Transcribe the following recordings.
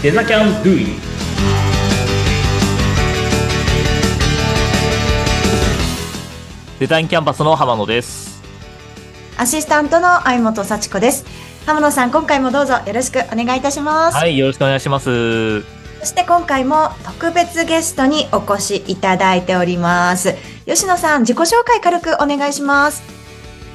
デザキャンドゥイデザインキャンパスの浜野です。アシスタントの相本幸子です。浜野さん、今回もどうぞよろしくお願いいたします。はい、よろしくお願いします。そして今回も特別ゲストにお越しいただいております。吉野さん、自己紹介軽くお願いします。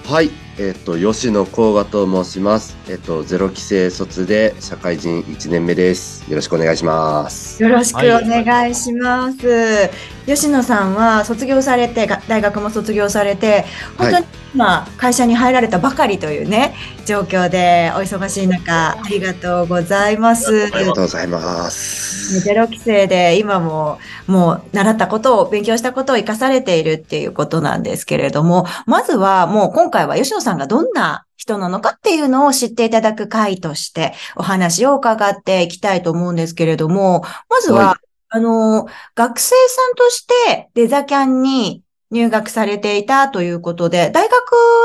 はい、えっ、と、吉野幸賀と申します。えっ、と、ゼロ期生卒で社会人1年目です。よろしくお願いします。よろしくお願いします。吉野さんは卒業されて、が大学も卒業されて、本当に今、会社に入られたばかりというね、状況でお忙しい中、ありがとうございます。ありがとうございます。ゼロ期生で今ももう習ったことを勉強したことを活かされているっていうことなんですけれども、まずはもう今回は吉野さんがどんな人なのかっていうのを知っていただく回としてお話を伺っていきたいと思うんですけれども、まずは、はあの、学生さんとしてデザキャンに入学されていたということで、大学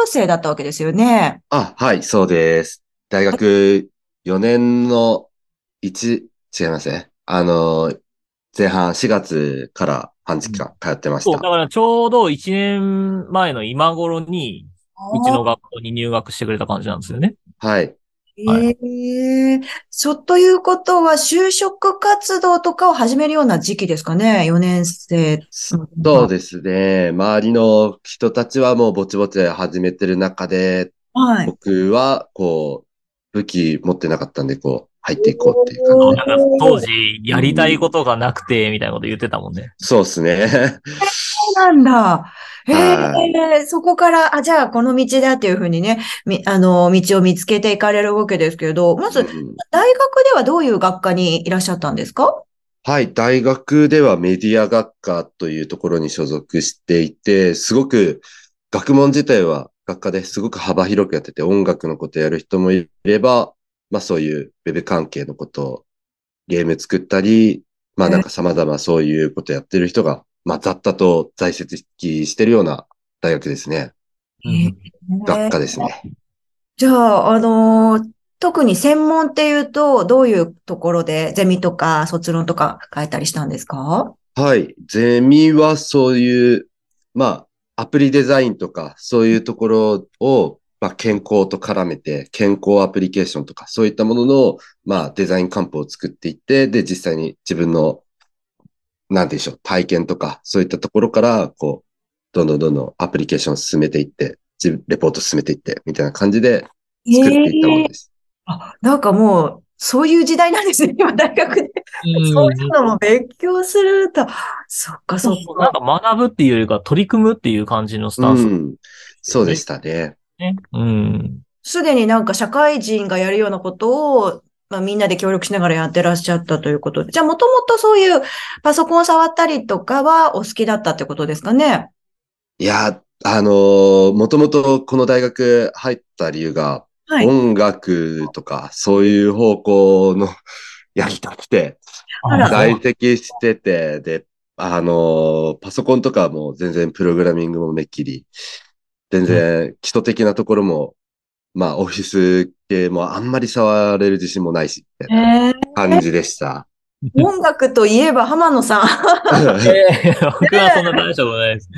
生だったわけですよね。あ、はい、そうです。大学4年の1、違いますね。あの、前半4月から半時間通ってましそう、だた。からちょうど1年前の今頃に、うちの学校に入学してくれた感じなんですよね。はい。はいええそう、ということは、就職活動とかを始めるような時期ですかね、4年生。そうですね。周りの人たちはもうぼちぼち始めてる中で、はい。僕は、こう、武器持ってなかったんで、こう、入っていこうっていう感じ当時、やりたいことがなくて、みたいなこと言ってたもんね。そうですね。そうなんだ。えはえそこから、あ、じゃあ、この道だっていうふうにね、み、あの、道を見つけていかれるわけですけれど、まず、うん大学ではどういう学科にいらっしゃったんですか？はい、大学ではメディア学科というところに所属していて、すごく学問自体は学科ですごく幅広くやってて、音楽のことやる人もいれば、まあそういうウェブ関係のことをゲーム作ったり、まあなんか様々そういうことやってる人が、まあざっとと在籍してるような大学ですね。学科ですね。じゃあ、あのー特に専門っていうと、どういうところでゼミとか卒論とか書いたりしたんですか？はい。ゼミはそういう、まあ、アプリデザインとか、そういうところを、まあ、健康と絡めて、健康アプリケーションとか、そういったものの、まあ、デザインカンプを作っていって、で、実際に自分の、なんていうんでしょう、体験とか、そういったところから、こう、どんどんどんどんアプリケーションを進めていって、自分レポート進めていって、みたいな感じで作っていったものです。あ、なんかもう、そういう時代なんですね、今大学で。そういうのも勉強すると。そっか、そっなんか。か学ぶっていうよりか取り組むっていう感じのスタンスうん。そうでしたね。ね。うん。すでになんか社会人がやるようなことを、まあみんなで協力しながらやってらっしゃったということで。じゃあもともとそういうパソコンを触ったりとかはお好きだったってことですかね？いや、あのーもともとこの大学入った理由が、はい。音楽とか、そういう方向の やりたくて、在籍してて、で、あのーパソコンとかも全然プログラミングもめっきり、全然基礎的なところも、まあオフィス系もあんまり触れる自信もないし、みた感じでした。音楽といえば浜野さん。えー僕はそんな大したことないです。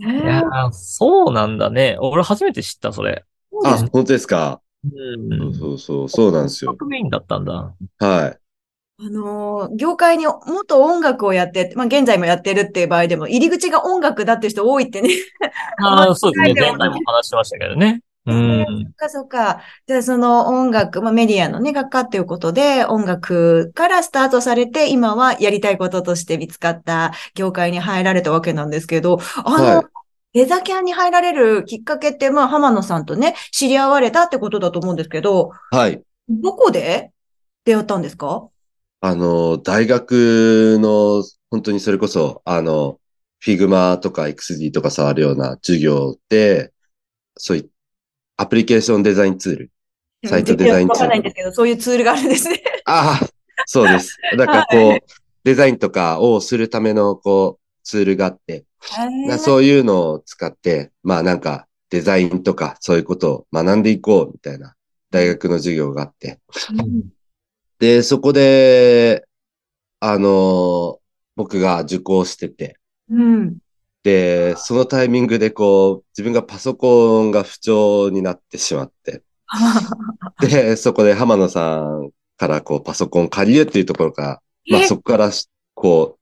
いねやーそうなんだね。俺初めて知った、それ。あ、本当ですか？うん。そうそう、そうなんですよ。学メインだったんだ。はい。あのー業界にもっと音楽をやって、まあ現在もやってるっていう場合でも、入り口が音楽だっていう人多いってね。ああ、そうです ね。前回も話してましたけどね。うん。そっかそっか。じゃあその音楽、まあメディアのね、学科っていうことで、音楽からスタートされて、今はやりたいこととして見つかった業界に入られたわけなんですけど、あの、はいデザキャンに入られるきっかけって、まあ浜野さんとね、知り合われたってことだと思うんですけど、はい。どこで出会ったんですか？あの、大学の、本当にそれこそ、あの、 Figma とか XD とか触るような授業で、そういうアプリケーションデザインツール。サイトデザインわツール。かんないんですけど、そういうツールがあるんですね。ああ、そうです。なんかこう、はデザインとかをするための、こう、ツールがあって、そういうのを使って、まあなんか、デザインとかそういうことを学んでいこうみたいな大学の授業があって、うんで、そこで、あの、僕が受講してて、うん。で、そのタイミングでこう、自分がパソコンが不調になってしまって、で、そこで浜野さんからこう、パソコン借りるっていうところから、まあえ？そこからし、こう、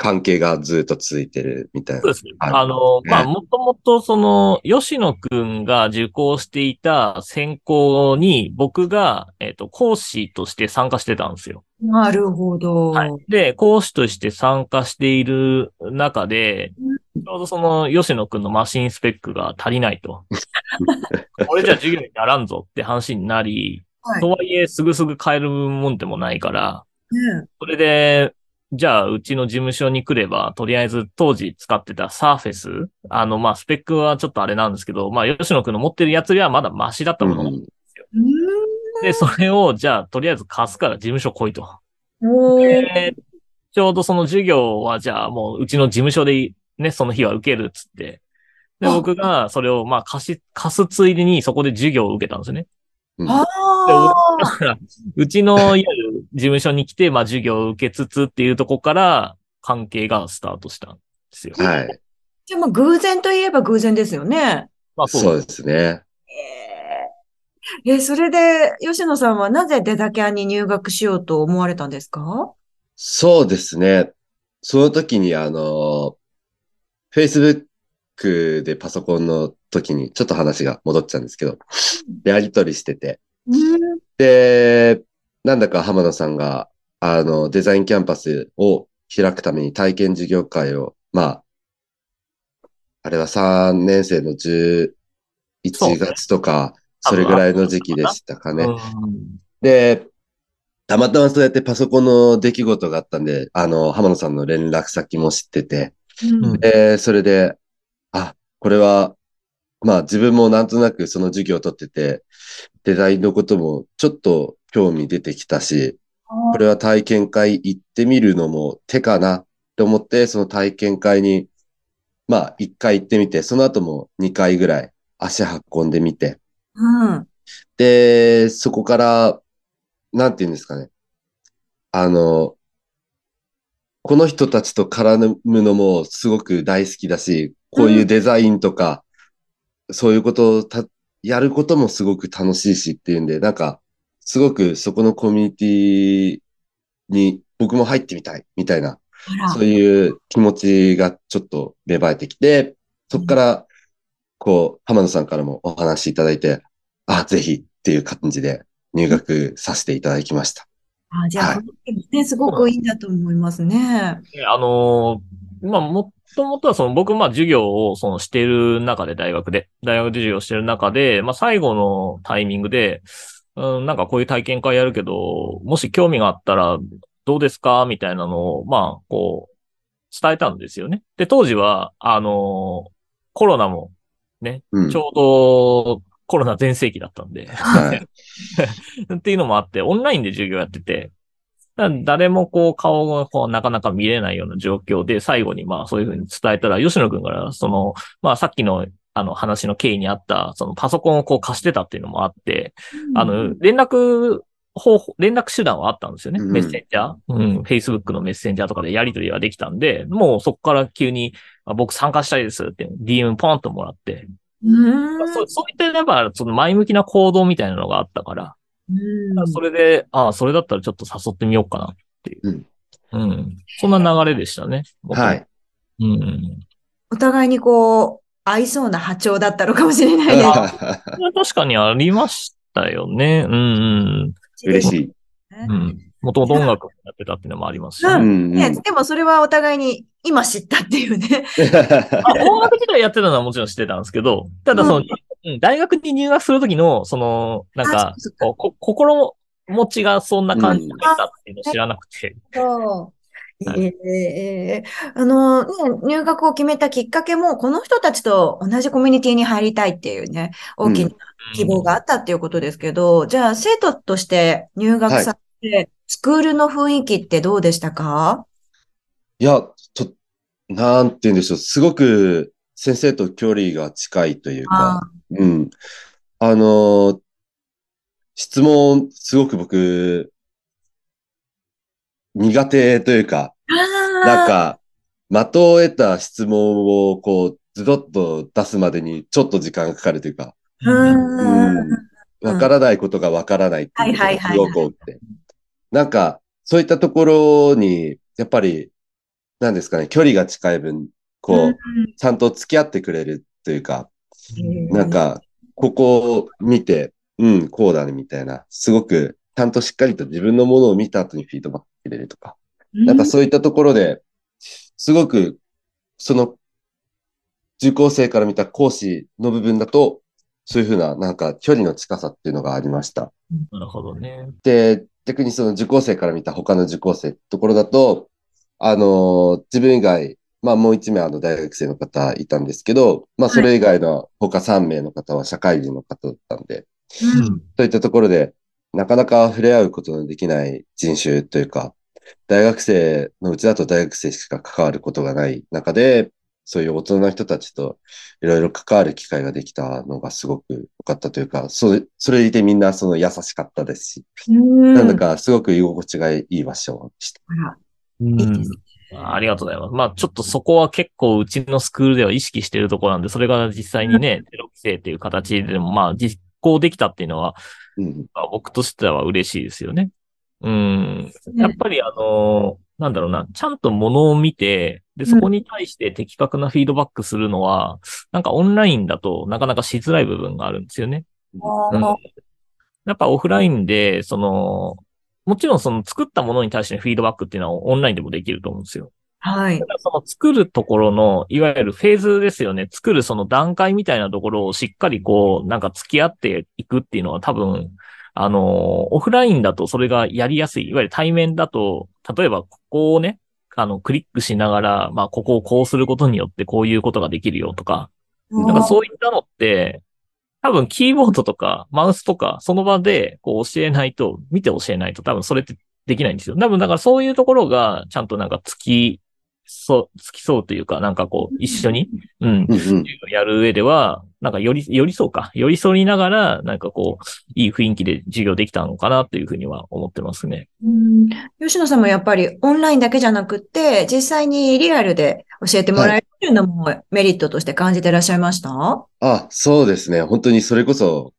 関係がずっと続いてるみたいなそう。ですね。はいあの、ねまあ、もともとその、吉野くんが受講していた専攻に、僕が、えっ、と、講師として参加してたんですよ。なるほど。はい。で、講師として参加している中で、ちょうどその、吉野くんのマシンスペックが足りないと。これじゃ授業にならんぞって話になり、はいとはいえ、すぐすぐ変えるもんでもないから、ねそれで、じゃあ、うちの事務所に来れば、とりあえず当時使ってたサーフェス、あの、まあ、スペックはちょっとあれなんですけど、まあ、吉野くんの持ってるやつよりはまだマシだったもの。うんうんで、それを、じゃあ、とりあえず貸すから事務所来いと。でちょうどその授業は、じゃあ、もう、うちの事務所で、ね、その日は受けるっつって。で、あ僕が、それを、まあ、貸し、貸すついでに、そこで授業を受けたんですよね。あだから、うちの、いわゆる事務所に来て、まあ、授業を受けつつっていうとこから、関係がスタートしたんですよ。はい。じゃあ、まあ、偶然といえば偶然ですよね。まあ、そうですね。えー、え、それで、吉野さんはなぜデザキャンに入学しようと思われたんですか？そうですね。その時にあの、Facebook でパソコンの時にちょっと話が戻っちゃうんですけど、やりとりしてて。うん。で、なんだか浜野さんが、あの、デザインキャンパスを開くために体験授業会を、まあ、あれは3年生の11そうね。月とか、それぐらいの時期でしたかね。うん。で、たまたまそうやってパソコンの出来事があったんで、あの、浜野さんの連絡先も知ってて、うん。で、それで、あ、これは、まあ自分もなんとなくその授業を取ってて、デザインのこともちょっと興味出てきたし、これは体験会行ってみるのも手かなって思って、その体験会に、まあ一回行ってみて、その後も2回ぐらい足運んでみて、うん。で、そこから、なんて言うんですかね。あの、この人たちと絡むのもすごく大好きだし、こういうデザインとか、そういうことをたやることもすごく楽しいしっていうんで、なんか、すごくそこのコミュニティに僕も入ってみたいみたいな、そういう気持ちがちょっと芽生えてきて、そこから、こう、浜野さんからもお話しいただいて、あ、ぜひっていう感じで入学させていただきました。あ、じゃあ、はいね、すごくいいんだと思いますね。であのーまあ、もともとはその僕、まあ、授業をそのしてる中で、大学で、大学で授業してる中で、まあ、最後のタイミングで、うん、なんかこういう体験会やるけど、もし興味があったらどうですか？みたいなのを、まあ、こう、伝えたんですよね。で、当時は、あのーコロナもね、うんち。ょうどコロナ全盛期だったんで、はい。っていうのもあって、オンラインで授業やってて、誰もこう顔がこうなかなか見れないような状況で、最後にまあそういうふうに伝えたら、吉野くんから、その、まあさっきのあの話の経緯にあった、そのパソコンをこう貸してたっていうのもあって、あの、連絡方法、連絡手段はあったんですよね。うんメッセンジャーうん、Facebook のメッセンジャーとかでやり取りはできたんで、もうそこから急に、あ僕参加したいですって DM ポンともらって、うん。そうそういったやっぱその前向きな行動みたいなのがあったから、うんそれで、ああ、それだったらちょっと誘ってみようかなっていう。うん。うん。そんな流れでしたね。はい。。うん。お互いにこう、合いそうな波長だったのかもしれないです。それは確かにありましたよね。うんうん。嬉しい。うん。もともと音楽やってたっていうのもありますし、うね。うんね、でもそれはお互いに今知ったっていうね。あ音楽自体やってたのはもちろん知ってたんですけど、ただその、うんうん大学に入学するときの、その、なんあか心持ちがそんな感じだったっていうのを知らなくて。そう。はい。ええあの、ね、入学を決めたきっかけも、この人たちと同じコミュニティに入りたいっていうね、大きな希望があったっていうことですけど、じゃあ生徒として入学されて、スクールの雰囲気ってどうでしたか？いや、ちょ、なんて言うんでしょう。すごく先生と距離が近いというか、うん。あの、質問、すごく僕、苦手というか、あなんか、的を得た質問をこう、ズドッと出すまでにちょっと時間がかかるというか。わからないことがわからないっていうことがすごく多くて。なんか、そういったところに、やっぱり、なんですかね、距離が近い分、こう、ちゃんと付き合ってくれるというか、なん、か、ここを見て、うん、こうだね、みたいな、すごく、ちゃんとしっかりと自分のものを見た後にフィードバックくれるとか、なんかそういったところで、すごく、その、受講生から見た講師の部分だと、そういうふうな、なんか距離の近さっていうのがありました。なるほどね。で、逆にその受講生から見た他の受講生ってところだと、あのー自分以外、まあもう一名あの大学生の方いたんですけど、まあそれ以外の他3名の方は社会人の方だったんで、うんそういったところで、なかなか触れ合うことのできない人種というか、大学生のうちだと大学生しか関わることがない中で、そういう大人の人たちといろいろ関わる機会ができたのがすごく良かったというか、それ、それでみんなその優しかったですし、うん。なんだかすごく居心地がいい場所でした。あら。うん。いいですありがとうございます。まあちょっとそこは結構うちのスクールでは意識してるところなんで、それが実際にね、ゼロ規制っていう形でもまあ実行できたっていうのは、うん。まあ僕としては嬉しいですよね。うん。やっぱりあの、なんだろうな、ちゃんとものを見て、で、そこに対して的確なフィードバックするのは、なんかオンラインだとなかなかしづらい部分があるんですよね。うんあやっぱオフラインで、その、もちろんその作ったものに対してのフィードバックっていうのはオンラインでもできると思うんですよ。はいその作るところの、いわゆるフェーズですよね。作るその段階みたいなところをしっかりこう、なんか付き合っていくっていうのは多分、あの、オフラインだとそれがやりやすい。いわゆる対面だと、例えばここをね、あの、クリックしながら、まあ、ここをこうすることによってこういうことができるよとか、なんかそういったのって、多分キーボードとかマウスとか、その場でこう教えないと、見て教えないと多分それってできないんですよ。多分だからそういうところがちゃんとなんかつき、そう、つきそうというか、なんかこう一緒に、うん、うんうん。やる上では、なんかより、寄り添うか。寄り添いながら、なんかこう、いい雰囲気で授業できたのかなっていうふうには思ってますね。うん吉野さんもやっぱりオンラインだけじゃなくって、実際にリアルで教えてもらえるのもメリットとして感じてらっしゃいました？あ、そうですね。本当にそれこそ、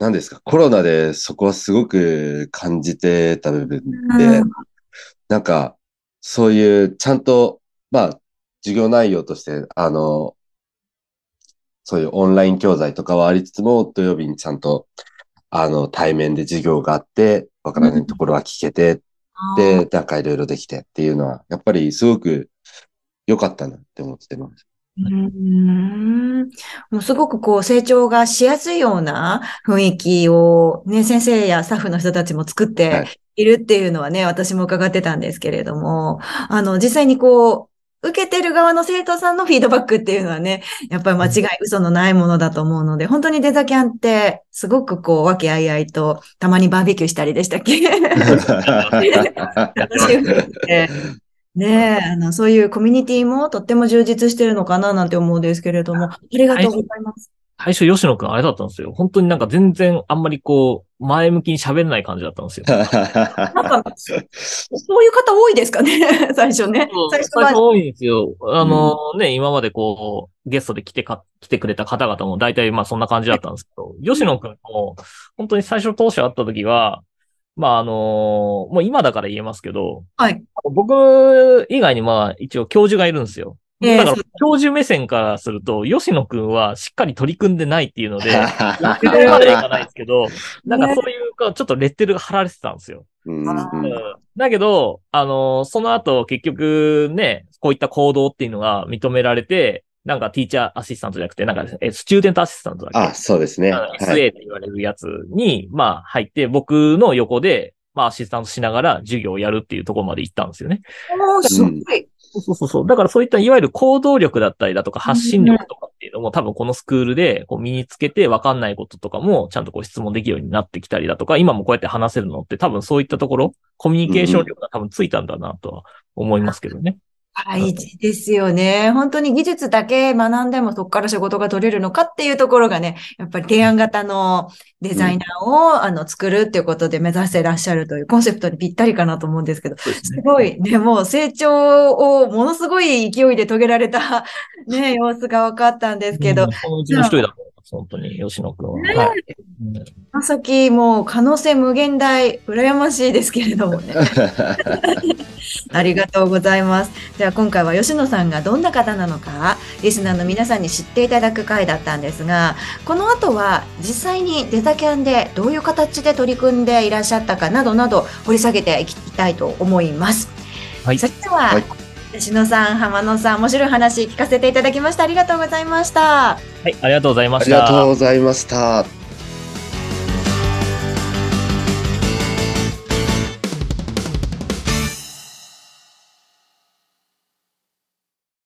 何ですか、コロナでそこはすごく感じてた部分で、うんなんか、そういう、ちゃんと、まあ、授業内容として、あの、そういうオンライン教材とかはありつつも、土曜日にちゃんと、あの、対面で授業があって、わからないところは聞けて、で、なんかいろいろできてっていうのは、やっぱりすごく良かったなって思ってます。うーん。もうすごくこう成長がしやすいような雰囲気をね、先生やスタッフの人たちも作っはていいるっていうのはね、私も伺ってたんですけれども、あの、実際にこう、受けてる側の生徒さんのフィードバックっていうのはね、やっぱり間違い、嘘のないものだと思うので、本当にデザキャンって、すごくこう、和気あいあいと、たまにバーベキューしたりでしたっけ？楽しい雰囲気で。ねえ、あの、そういうコミュニティもとっても充実してるのかななんて思うんですけれども、ありがとうございます。最初、吉野くんあれだったんですよ。本当になんか全然あんまりこう、前向きに喋れない感じだったんですよ。なんか、そういう方多いですかね 最初ね。最初は。最初多いんですよ。あのね、今までこう、ゲストで来てか、来てくれた方々も大体まあそんな感じだったんですけど、吉野くんも、本当に最初当初会った時は、まああのもう今だから言えますけど、はい。僕以外にまあ一応教授がいるんですよ。ええだから教授目線からすると、吉野くんはしっかり取り組んでないっていうので、まではいかないですけど、なんかそういうか、ちょっとレッテルが貼られてたんですよ。だけど、あのその後結局ね、こういった行動っていうのが認められて、なんかティーチャーアシスタントじゃなくて、なんか、え、スチューデントアシスタントだっけ？あ、そうですね。SA って言われるやつに、まあ入って、僕の横で、まあアシスタントしながら授業をやるっていうところまで行ったんですよね。おー、すごい。そうそうそう。だからそういったいわゆる行動力だったりだとか発信力とかっていうのも多分このスクールでこう身につけて分かんないこととかもちゃんとこう質問できるようになってきたりだとか、今もこうやって話せるのって多分そういったところ、コミュニケーション力が多分ついたんだなとは思いますけどね。大事ですよね。本当に技術だけ学んでもそこから仕事が取れるのかっていうところがね、やっぱり提案型のデザイナーを、あの作るっていうことで目指してらっしゃるというコンセプトにぴったりかなと思うんですけど、すね。すごい、ね、もう成長をものすごい勢いで遂げられた、ね、様子が分かったんですけどうん、そのうちの一人だ本当に、吉野くんは。ねはい。うんこの先もう可能性無限大、羨ましいですけれどもね。ありがとうございます。では今回は吉野さんがどんな方なのか、リスナーの皆さんに知っていただく回だったんですが、この後は実際にデザキャンでどういう形で取り組んでいらっしゃったかなどなど掘り下げていきたいと思います。はいそれでは、はい吉野さん、浜野さん、面白い話聞かせていただきました。ありがとうございました。はい、ありがとうございまありした。がとうございました。